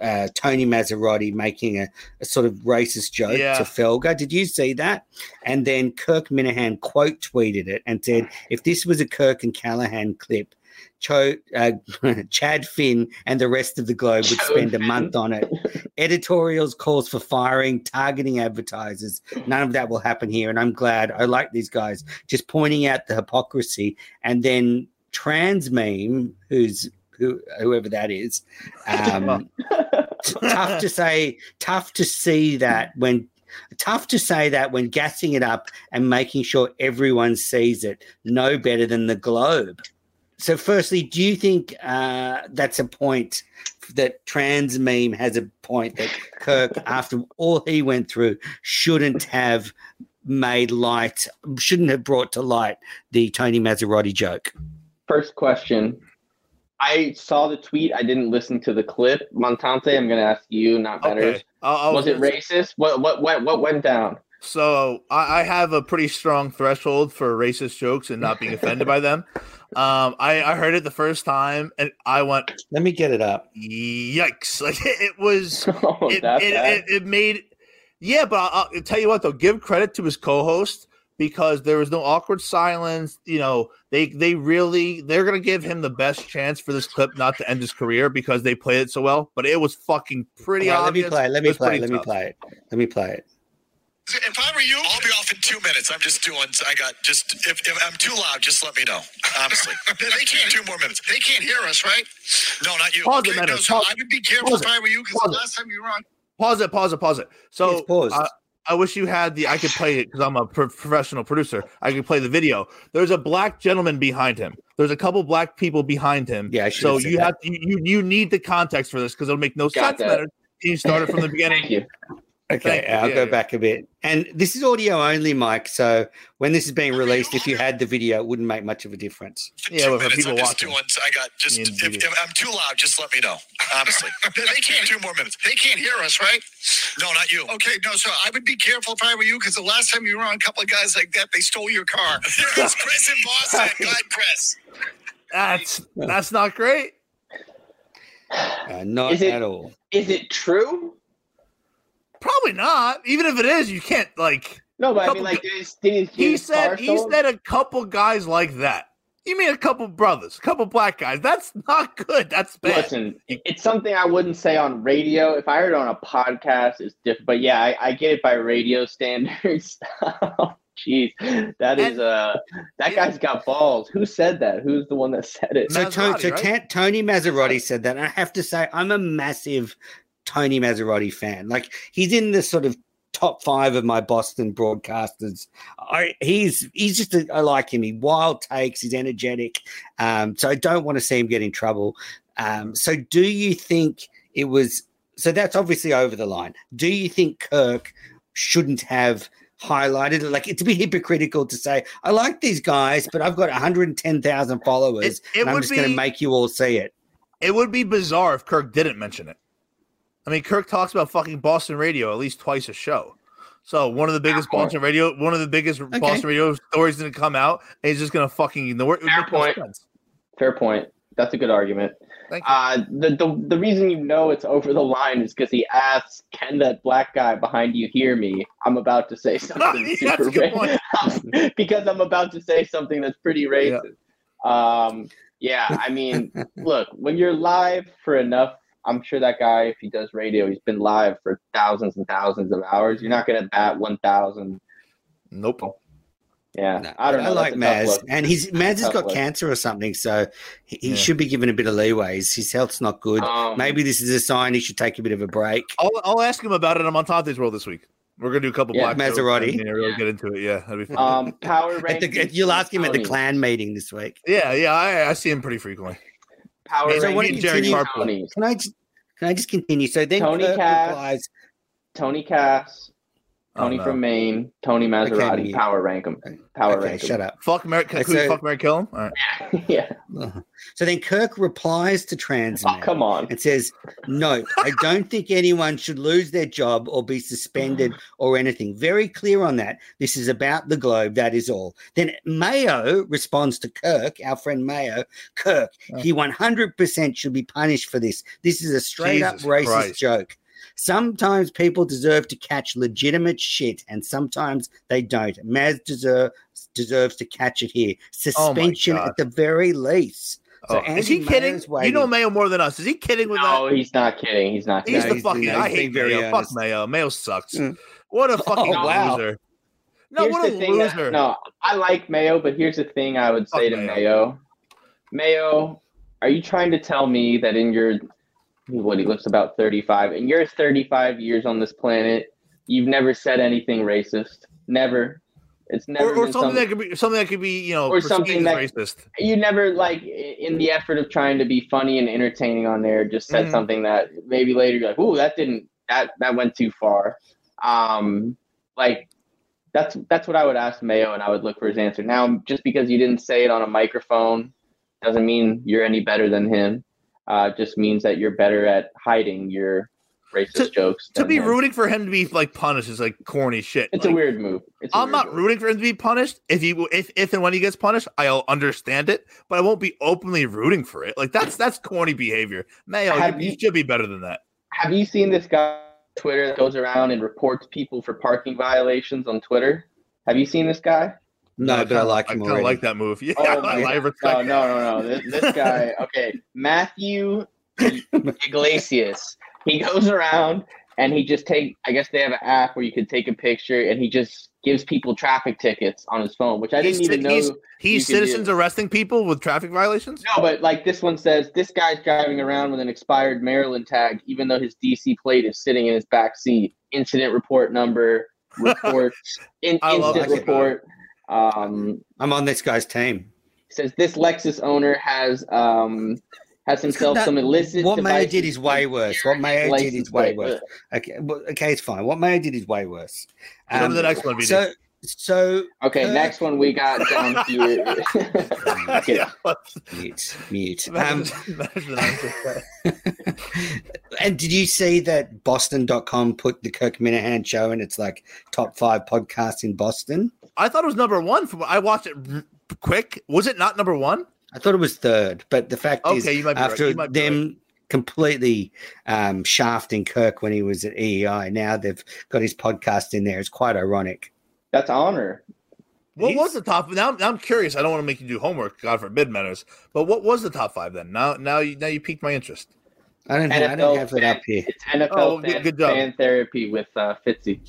uh, Tony Massarotti making a, a sort of racist joke Yeah. to Felger. Did you see that? And then Kirk Minihane quote tweeted it and said, "If this was a Kirk and Callahan clip." Cho, uh, Chad Finn and the rest of the globe would spend a month on it. Editorials calls for firing, targeting advertisers. None of that will happen here, and I'm glad. I like these guys just pointing out the hypocrisy, and then trans meme, who's who, whoever that is. Um, tough to say. Tough to see that when. Tough to say that when gassing it up and making sure everyone sees it, no better than the Globe. So, firstly, do you think uh, that's a point that trans meme has a point that Kirk, after all he went through, shouldn't have made light, shouldn't have brought to light the Tony Massarotti joke? First question. I saw the tweet. I didn't listen to the clip. Montante, I'm going to ask you, not better. Okay. I'll- I'll- Was it racist? What what what what went down? So I, I have a pretty strong threshold for racist jokes and not being offended by them. Um, I, I heard it the first time and I went, Let me get it up. yikes! Like it was, Oh, it, that it, bad? it, it made, yeah. But I'll, I'll tell you what though, give credit to his co-host because there was no awkward silence. You know, they they really they're gonna give him the best chance for this clip not to end his career because they played it so well. But it was fucking pretty All right, let me play. it, Let me was play. pretty it, Let me play it. Let me play it. If I were you, I'll be off in two minutes. I'm just doing. I got just. If, if I'm too loud, just let me know. Honestly, they, they can't. Two more minutes. They can't hear us, right? No, not you. Pause it, Okay, Meadows. no, so Pause- I would be careful pause if it. I were you because Pause the it. last time you were on, Pause it. Pause it. Pause it. So It's paused. I, I wish you had the. I could play it because I'm a pro- professional producer. I could play the video. There's a black gentleman behind him. There's a couple black people behind him. Yeah, So you that. have you, you you need the context for this because it'll make no Got sense. that. Leonard. You started from the beginning. Thank you. Okay, you. I'll Yeah, go yeah. back a bit. And this is audio only, Mike. So when this is being released, if you had the video, it wouldn't make much of a difference. for Yeah, two but for minutes, people I'm just watching. doing. I got just. If, if I'm too loud, just let me know. Honestly, they, they can't. Two more minutes. They can't hear us, right? No, not you. Okay, no. So I would be careful if I were you because the last time you were on, a couple of guys like that, they stole your car. It's Chris in Boston. Go ahead, Chris. That's that's not great. Uh, not it- at all. Is it true? Probably not. Even if it is, you can't like. No, but I mean, like, did his, did He his said he stolen? said a couple guys like that. You mean a couple brothers, a couple black guys? That's not good. That's bad. Listen, it's something I wouldn't say on radio. If I heard it on a podcast, it's different. But yeah, I, I get it by radio standards. Oh, Jeez, that is And- uh, that guy's got balls. Who said that? Who's the one that said it? So, Massarotti, to, so right? Ta- Tony Massarotti said that. And I have to say, I'm a massive Tony Massarotti fan. Like, he's in the sort of top five of my Boston broadcasters. I, he's he's just a, I like him. He wild takes. He's energetic. Um, so I don't want to see him get in trouble. Um, so do you think it was? So that's obviously over the line. Do you think Kirk shouldn't have? highlighted it like it's a bit hypocritical to say i like these guys but i've got 110000 followers It- it and i'm just going to make you all see it It would be bizarre if Kirk didn't mention it. I mean, Kirk talks about fucking Boston radio at least twice a show. So one of the biggest point. Boston radio, one of the biggest Boston radio stories didn't come out, and he's just gonna fucking ignore it. It Fair point. sense. Fair point. That's a good argument. Thank you. Uh, the, the the reason you know it's over the line is because he asks, "Can that black guy behind you hear me?" I'm about to say something That's a super good racist because I'm about to say something that's pretty Yeah. racist. Um, yeah, I mean, look, when you're live for enough, I'm sure that guy, if he does radio, he's been live for thousands and thousands of hours. You're not gonna bat one thousand. nope. Yeah, No, I don't but know. like That's a tough Maz, and he's Maz has got look. cancer or something, so he, he Yeah. should be given a bit of leeway. His, his health's not good. Um, Maybe this is a sign he should take a bit of a break. I'll, I'll ask him about it on Montante's World this week. We're gonna do a couple Yeah, black jokes Massarotti. and, yeah, really get into it. Yeah, that'd be fun. Um, power At the, rankings. you'll ask him at the clan meeting this week. yeah, yeah, I, I see him pretty frequently. Power So what rankings. did Jerry Tony- Carpool- Can I just can I just continue? So then Tony Kirk Cass. replies, Tony Cass, Tony Oh, no. from Maine, Tony Massarotti. Okay, Power rank him. Power "Okay, rank shut him. up." Fuck Mary. Can, I can we fuck Mary kill him? All right. yeah. Uh-huh. So then Kirk replies to Trans Oh, come on. and says, "No, I don't think anyone should lose their job or be suspended or anything. Very clear on that. This is about the globe. That is all." Then Mayo responds to Kirk, our friend Mayo. Kirk, he uh. 100% should be punished for this. This is a straight up racist Christ. joke. Sometimes people deserve to catch legitimate shit, and sometimes they don't. Maz deserve, deserves to catch it here. Suspension God. at the very least. So Oh, is he Andy kidding? Mayo's You know Mayo more than us. Is he kidding with No, he's not kidding. He's not that? He's kidding. No, the fucking. he's I hate very Mayo. Fuck honest. Mayo. Mayo sucks. Mm. What a fucking Oh, wow. loser. No, Here's what a the thing that- loser. no, I like Mayo, but here's the thing I would say Fuck to Mayo. Mayo. Mayo, are you trying to tell me that in your what he looks about 35 in your 35 years on this planet, you've never said anything racist? Never. It's never or, or something some- that could be something that could be you know Or something that- racist. you never like in the effort of trying to be funny and entertaining on there just said Mhm. something that maybe later you're like oh that didn't that that went too far um like that's that's what i would ask mayo and i would look for his answer now just because you didn't say it on a microphone doesn't mean you're any better than him uh just means that you're better at hiding your racist To- jokes. To be him. rooting for him to be like punished is like corny shit. It's a weird move. It's I'm weird not move. rooting for him to be punished. If he if if and when he gets punished, I'll understand it, but I won't be openly rooting for it. Like that's that's corny behavior. Mayo, Have you, you you- should be better than that. Have you seen this guy on Twitter that goes around and reports people for parking violations on Twitter? Have you seen this guy? No, but I like I kind of like that move. Yeah, Oh I, my I No, no, no, no. This, this guy, okay, Matthew Yglesias. He goes around and he just take. I guess they have an app where you can take a picture, and he just gives people traffic tickets on his phone, which I didn't even ci- he's- know. He's citizens arresting people with traffic violations. No, but like this one says, this guy's driving around with an expired Maryland tag, even though his DC plate is sitting in his back seat. Incident report number, report, in, I love instant that. report. Um, I'm on this guy's team. says this Lexus owner has um has himself No, some illicit. What Mayo did is way worse. What Mayo did is way worse. Okay, well, okay, it's fine. What Mayo did is way worse. Go to Um, the next one, VD. so, so Okay, Uh, next one we got down here. Okay. Yeah. mute, mute. Um, Imagine- imagine that. and did you see that Boston.com put the Kirk Minihane show in its like top five podcasts in Boston? I thought it was number one. From I watched it quick. Was it not number one? I thought it was third, but the fact is, you might be right. after You might be them completely um, shafting Kirk when he was at EEI, now they've got his podcast in there. It's quite ironic. That's honor. What He's- was the top? Now, now I'm curious. I don't want to make you do homework. God forbid, Menners. But what was the top five then? Now, now you now you piqued my interest. I don't, I NFL don't have it up here. It's NFL Oh, fan, good- good job. fan therapy with uh, Fitzy.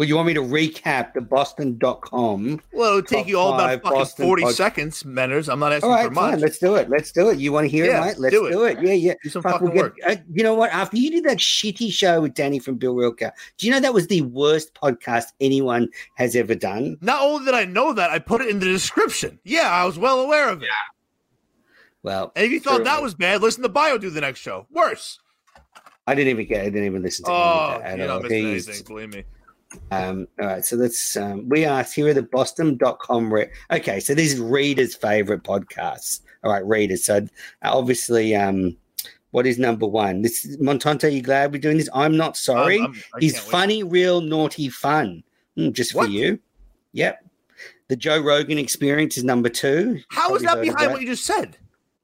Well, you want me to recap the Boston.com? Well, it would take you all about fucking Boston forty pod- seconds, Menners. I'm not asking All for right, much. fine. Let's do it. Let's do it. You want to hear Yeah, it, mate? Let's do do it. it. Yeah, yeah. do some Fuck, fucking we'll work. get- uh, you know what? After you did that shitty show with Danny from Bill Rilke, do you know that was the worst podcast anyone has ever done? Not only did I know that, I put it in the description. Yeah, I was well aware of it. Well, And if you thought that was bad, listen to Bio do the next show. Worse. I didn't even get. I didn't even listen to Oh, not missing He's- anything. Believe me. Um, all right, so let's um, we asked here are the Boston.com re- okay, so this is readers' favorite podcasts. All right, readers. So uh, obviously, um, what is number one? This is Montante, you glad we're doing this? I'm not sorry. I'm- He's can't wait. funny, real naughty fun. Hmm, just for you. Yep. The Joe Rogan experience is number two. How is that behind that. what you just said?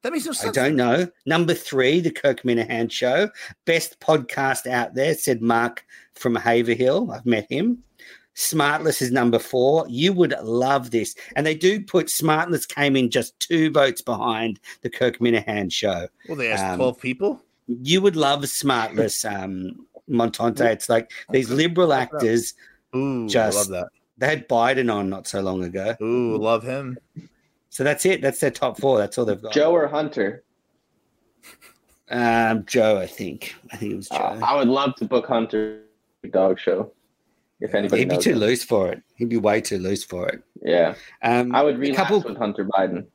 That makes no I don't know. Number three, the Kirk Minihane show. Best podcast out there, said Mark from Haverhill. I've met him. Smartless is number four. You would love this. And they do put Smartless came in just two votes behind the Kirk Minihane show. Well, they asked Um, 12 people. You would love Smartless, um, Montante. It's like these liberal actors. Ooh, just- I love that. They had Biden on not so long ago. Ooh, love him. So that's it. That's their top four. That's all they've got. Joe or Hunter? Um, Joe, I think. I think it was Joe. Uh, I would love to book Hunter dog show. If anybody He'd be too him. loose for it. He'd be way too loose for it. Yeah, Um, I would a relapse couple, with Hunter Biden.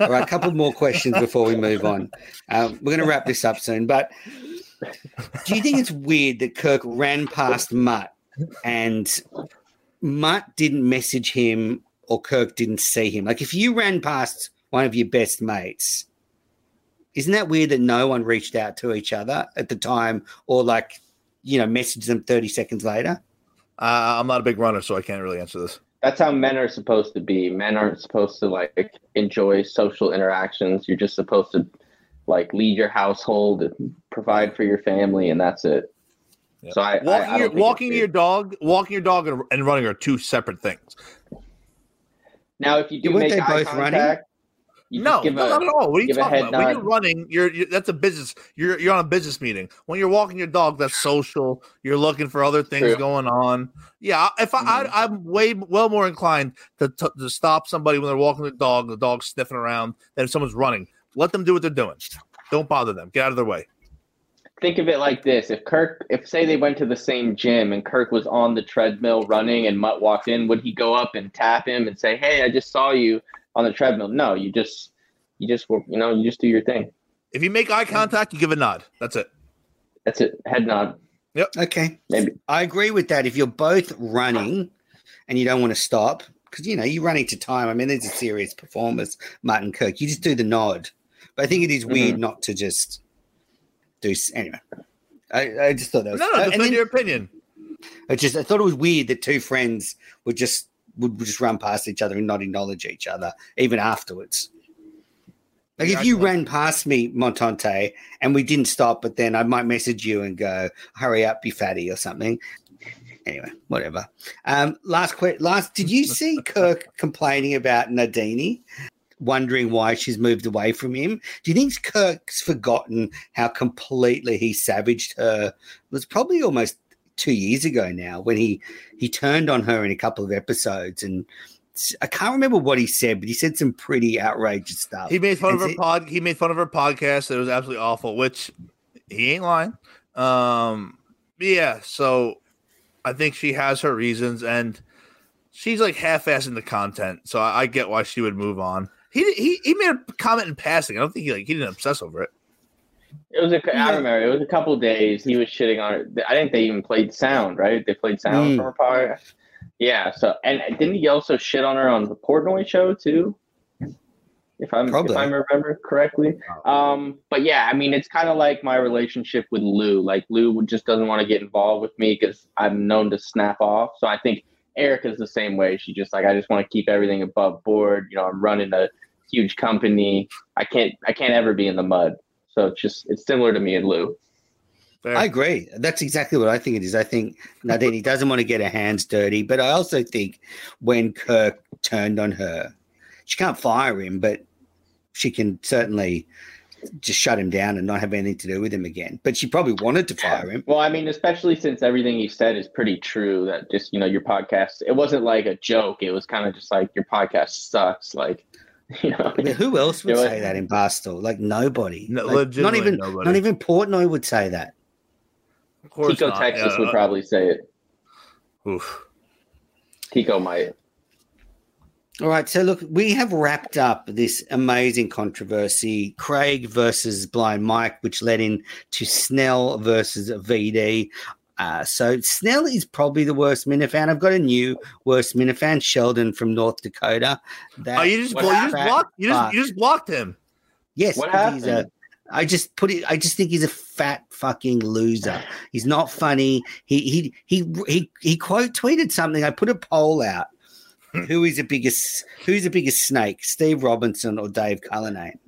all right, a couple more questions before we move on. Um, we're going to wrap this up soon, but do you think it's weird that Kirk ran past Mutt and Mutt didn't message him or Kirk didn't see him? Like, if you ran past one of your best mates, isn't that weird that no one reached out to each other at the time or like, you know, messaged them 30 seconds later? Uh, I'm not a big runner, so I can't really answer this. That's how men are supposed to be. Men aren't supposed to like enjoy social interactions. You're just supposed to like lead your household, and provide for your family, and that's it. Yeah. So I, I- Walking, I, your, walking your dog, walking your dog, and, and running are two separate things. Now if you do Weren't make they eye both running? contact, you no, just give no, a, not at all. What are you a talking head about? When you're running, you're, you're that's a business. You're you're on a business meeting. When you're walking your dog, that's social. You're looking for other things True. going on. Yeah, if I, Mhm. I I'm way well more inclined to, to to stop somebody when they're walking the dog, the dog's sniffing around, than if someone's running. Let them do what they're doing. Don't bother them. Get out of their way. Think of it like this: if Kirk, if say they went to the same gym and Kirk was on the treadmill running and Mutt walked in, would he go up and tap him and say, "Hey, I just saw you on the treadmill"? No, you just, you just, you know, you just do your thing. If you make eye contact, you give a nod. That's it. That's it. Head nod. Yep. Okay. Maybe. I agree with that. If you're both running and you don't want to stop, because you know you're running to time. I mean, these are serious performers, Martin Kirk. You just do the nod. But I think it is weird mm-hmm. not to just do anyway. I, I just thought that was No, uh, defend then your opinion. I just I thought it was weird that two friends would just would just run past each other and not acknowledge each other even afterwards. Like if you ran past me, Montante, and we didn't stop, but then I might message you and go, "Hurry up, you fatty" or something. Anyway, whatever. Um, last quick, last. Did you see Kirk complaining about Nardini, wondering why she's moved away from him? Do you think Kirk's forgotten how completely he savaged her? It was probably almost two years ago now when he he turned on her in a couple of episodes and. I can't remember what he said, but he said some pretty outrageous stuff. He made fun of her pod. He made fun of her podcast. It was absolutely awful. Which he ain't lying. Um, yeah. So I think she has her reasons, and she's like half-assing the content. So I, I get why she would move on. He he he made a comment in passing. I don't think he like he didn't obsess over it. It was a. I remember it was a couple days. He was shitting on it. I think they even played sound, right? They played sound Mm. from her podcast. Yeah. So and didn't he also shit on her on the Portnoy show too? If I'm Probably. if I remember correctly. Um. But yeah, I mean, it's kind of like my relationship with Lou. Like Lou just doesn't want to get involved with me because I'm known to snap off. So I think Erica's the same way. She just like I just want to keep everything above board. You know, I'm running a huge company. I can't I can't ever be in the mud. So it's just it's similar to me and Lou. Fair. I agree. That's exactly what I think it is. I think Nadine doesn't want to get her hands dirty, but I also think when Kirk turned on her, she can't fire him, but she can certainly just shut him down and not have anything to do with him again. But she probably wanted to fire him. Well, I mean, especially since everything you said is pretty true. That just you know your podcast. It wasn't like a joke. It was kind of just like your podcast sucks. Like you know. I mean, who else would Yeah, say that in Barstool? Like nobody. No, Like, not even nobody. not even Portnoy would say that. Of course Tico, not. Texas Yeah, would uh, probably say it. oof. Tico might. All right, so look, we have wrapped up this amazing controversy, Craig versus Blind Mike, which led into Snell versus VD. Uh, so Snell is probably the worst Minifan. I've got a new worst Minifan, Sheldon from North Dakota. That Oh, you just What well, you just fat blocked you just you just blocked him. Yes, What he's a. happened? I just put it. I just think he's a fat fucking loser. He's not funny. He he he he he quote tweeted something. I put a poll out. Who is the biggest? Who's the biggest snake? Steve Robinson or Dave Cullinane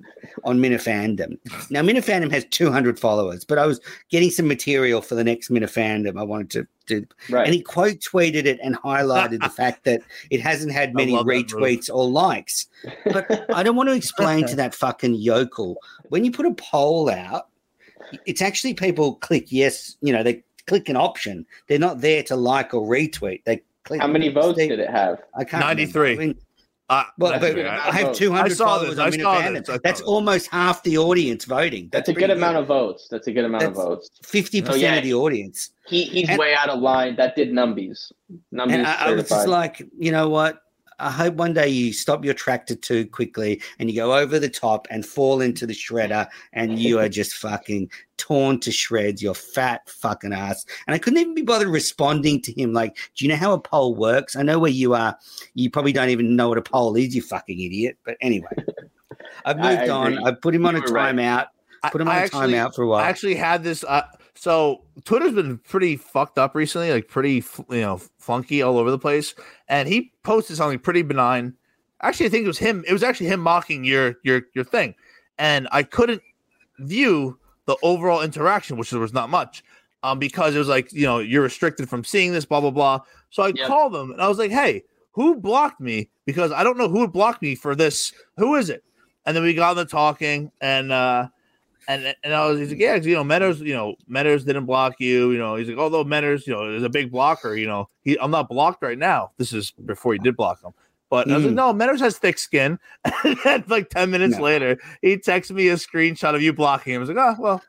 on Minifandom? Now Minifandom has 200 followers, but I was getting some material for the next Minifandom. I wanted to do, Right. and he quote tweeted it and highlighted the fact that it hasn't had many love that move. retweets or likes. But I don't want to explain to that fucking yokel when you put a poll out, it's actually people click yes, you know, they click an option. They're not there to like or retweet. They click. How many votes they- did it have? I can't. remember. 93. I mean, Uh, well, That's but a good amount I have 200 I saw followers this, on I saw this, I That's this. almost half the audience voting. That's, a pretty good amount of votes. That's a good amount of votes. 50% Oh, yeah. of the audience. He he's And- way out of line. That did numbies. Numbies And I, I was just like, you know what? I hope one day you stop your tractor too quickly and you go over the top and fall into the shredder and you are just fucking torn to shreds, your fat fucking ass. And I couldn't even be bothered responding to him. Like, do you know how a poll works? I know where you are. You probably don't even know what a poll is, you fucking idiot. But anyway, I've I moved on. agree. I put him on a right. timeout. I- Put him on a actually- timeout for a while. I actually had this. Uh, so Twitter's been pretty fucked up recently, like pretty you know funky all over the place. And he posted something pretty benign. Actually, I think it was him. It was actually him mocking your your your thing, and I couldn't view the overall interaction, which there was not much, um, because it was like you know you're restricted from seeing this, blah blah blah. So I Yep. called them and I was like, hey, who blocked me? Because I don't know who blocked me for this. Who is it? And then we got on the talking, and uh, and and I was he's like, yeah, you know, Meadows, you know, Meadows didn't block you. You know, he's like, although Meadows, you know, is a big blocker. You know, he I'm not blocked right now. This is before he did block him. But I was like, Mhm. no, Meadows has thick skin. and like 10 minutes No. later, he texted me a screenshot of you blocking him. I was like, oh, well,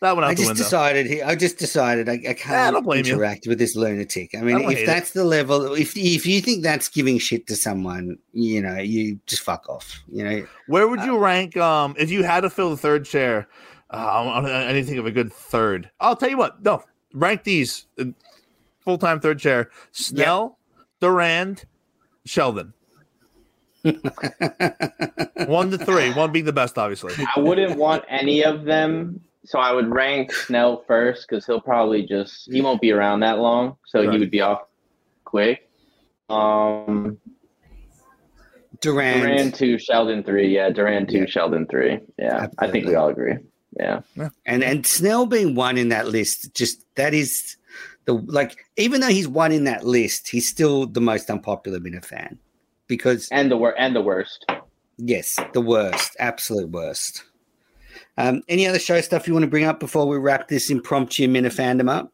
that went out I just window. decided. he- I just decided I, I can't don't blame you. interact with this lunatic. I I mean, don't hate if it. that's the level, if if you think that's giving shit to someone, you know, you just fuck off. You know, Where would you rank um if you had to fill the third chair? Uh, I don't- I didn't think of a good third. I'll tell you what. No, rank these full time third chair: Snell, Durand, Sheldon. one to three. One being the best, obviously. I wouldn't want any of them so I would rank Snell first because he'll probably just he won't be around that long, so Right. he would be off quick. Um, Durant. Duran two, Sheldon three. Yeah, Duran two, Yeah. Sheldon three. Yeah, I think we all agree. Yeah, And and Snell being one in that list, just that is the like even though he's one in that list, he's still the most unpopular Minifan. Because and the wor- and the worst. yes, the worst, absolute worst. Um, any other show stuff you want to bring up before we wrap this impromptu Minifandom up?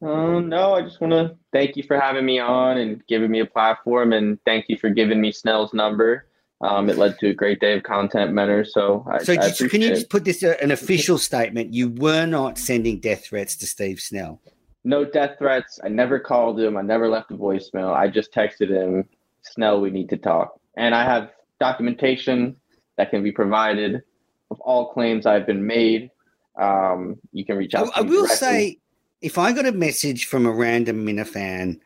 Um, no, I just want to thank you for having me on and giving me a platform, and thank you for giving me Snell's number. Um, it led to a great day of content, Menor. So, I, So I just, can you just put this uh, an official statement? You were not sending death threats to Steve Snell. no death threats. I never called him. I never left a voicemail. I just texted him, Snell, we need to talk. And I have documentation that can be provided of all claims I've been made. Um, you can reach I, out. to I will directly. say, if I got a message from a random Minifan,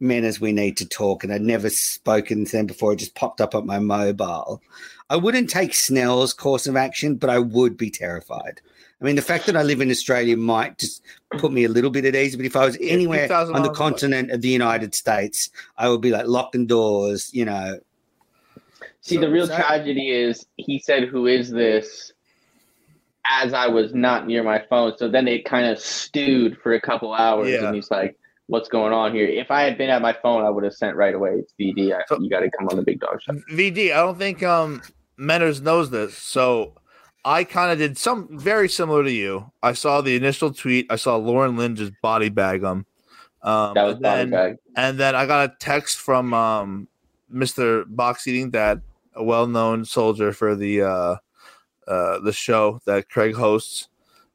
men as we need to talk, and I'd never spoken to them before, it just popped up on my mobile. I wouldn't take Snell's course of action, but I would be terrified. I mean, the fact that I live in Australia might just put me a little bit at ease, but if I was anywhere on the miles away. continent of the United States, I would be like locking doors, you know. See, So- the real tragedy is he said, "Who is this?" As I was not near my phone, so then it kind of stewed for a couple hours, Yeah. and he's like, "What's going on here?" If I had been at my phone, I would have sent right away. It's VD. I, So- you got to come on the big dog show. VD, I don't think um Menners knows this. So I kind of did some very similar to you. I saw the initial tweet. I saw Lauren Lynn just body bag him. Um, That was and, then, bag. and then I got a text from um, Mr. Box Eating Dad, a well-known soldier for the uh, uh, the show that Craig hosts.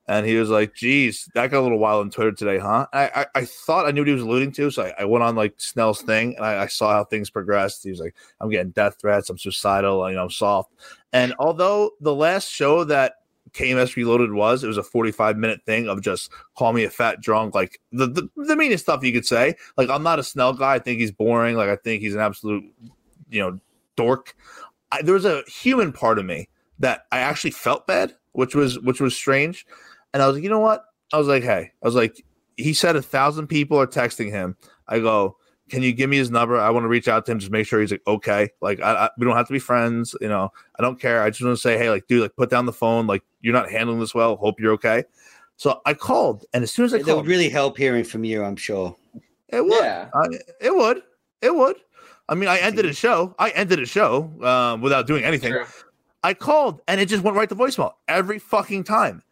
And he was like, geez, that got a little wild on Twitter today, huh? I, I, I thought I knew what he was alluding to. So I, I went on like Snell's thing and I, I saw how things progressed. He was like, I'm getting death threats. I'm suicidal. You know, I'm soft. And although the last show that KMS Reloaded was, it was a 45 minute thing of just call me a fat drunk, like the, the, the meanest stuff you could say. Like, I'm not a Snell guy. I think he's boring. Like, I think he's an absolute, you know, dork. I, there was a human part of me that I actually felt bad, which was which was strange. And I was like, you know what? I was like, hey, I was like, he said a thousand people are texting him. I go, can you give me his number? I want to reach out to him, just make sure he's like okay. Like, I, I, we don't have to be friends. You know, I don't care. I just want to say, hey, like, dude, like, put down the phone. Like, you're not handling this well. Hope you're okay. So I called, and as soon as I That called, would really help hearing from you, I'm sure. it would. Yeah. I, it would. It would. I mean, I ended a show. I ended a show um, without doing anything. I called and it just went right to voicemail every fucking time.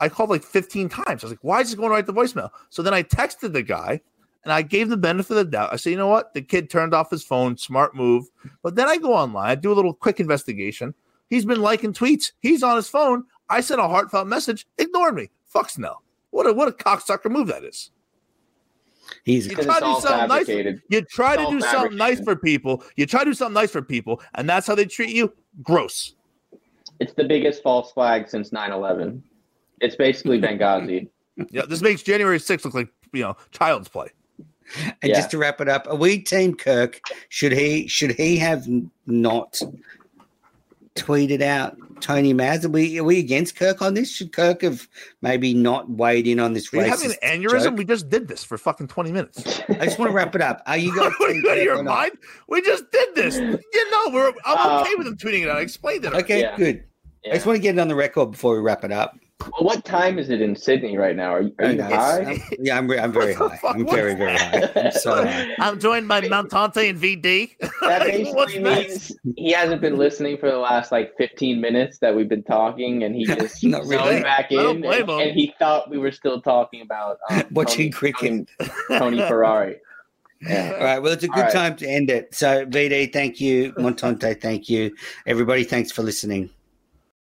I called like 15 times. I was like, why is it going right to voicemail? So then I texted the guy and I gave the benefit of the doubt. I said, you know what? The kid turned off his phone. Smart move. But then I go online, I do a little quick investigation. He's been liking tweets. He's on his phone. I sent a heartfelt message. Ignored me. Fuck Snell. What a what a cocksucker move that is. He's You try to do all something nice. fabricated. You try to do something nice for people. You try to do something nice for people, and that's how they treat you. Gross. It's the biggest false flag since 9/11. It's basically Benghazi. Yeah, this makes January 6th look like you know child's play. And Yeah. just to wrap it up, are we Team Kirk? Should he should he have not tweeted out Tony Maz? Are we are we against Kirk on this? Should Kirk have maybe not weighed in on this Are you having an aneurysm? joke? We just did this for fucking 20 minutes. I just want to wrap it up. Are you guys What, Team you out of your or not? mind? We just did this. You know, we're I'm Uh, okay with him tweeting it out. I explained it. Okay, Yeah. good. I just want to get it on the record before we wrap it up. Well, what time is it in Sydney right now? Are you, are you high? I'm- yeah, I'm, I'm very high. I'm very very high. I'm so high. I'm joined by Montante and VD. That basically means he hasn't been listening for the last like 15 minutes that we've been talking, and he just Not really. back in, and, and he thought we were still talking about um, Watching Tony, cricket. Tony, Tony Ferrari. Yeah. All right. Well, it's a good All right. time to end it. So, VD, thank you. Montante, thank you. Everybody, thanks for listening.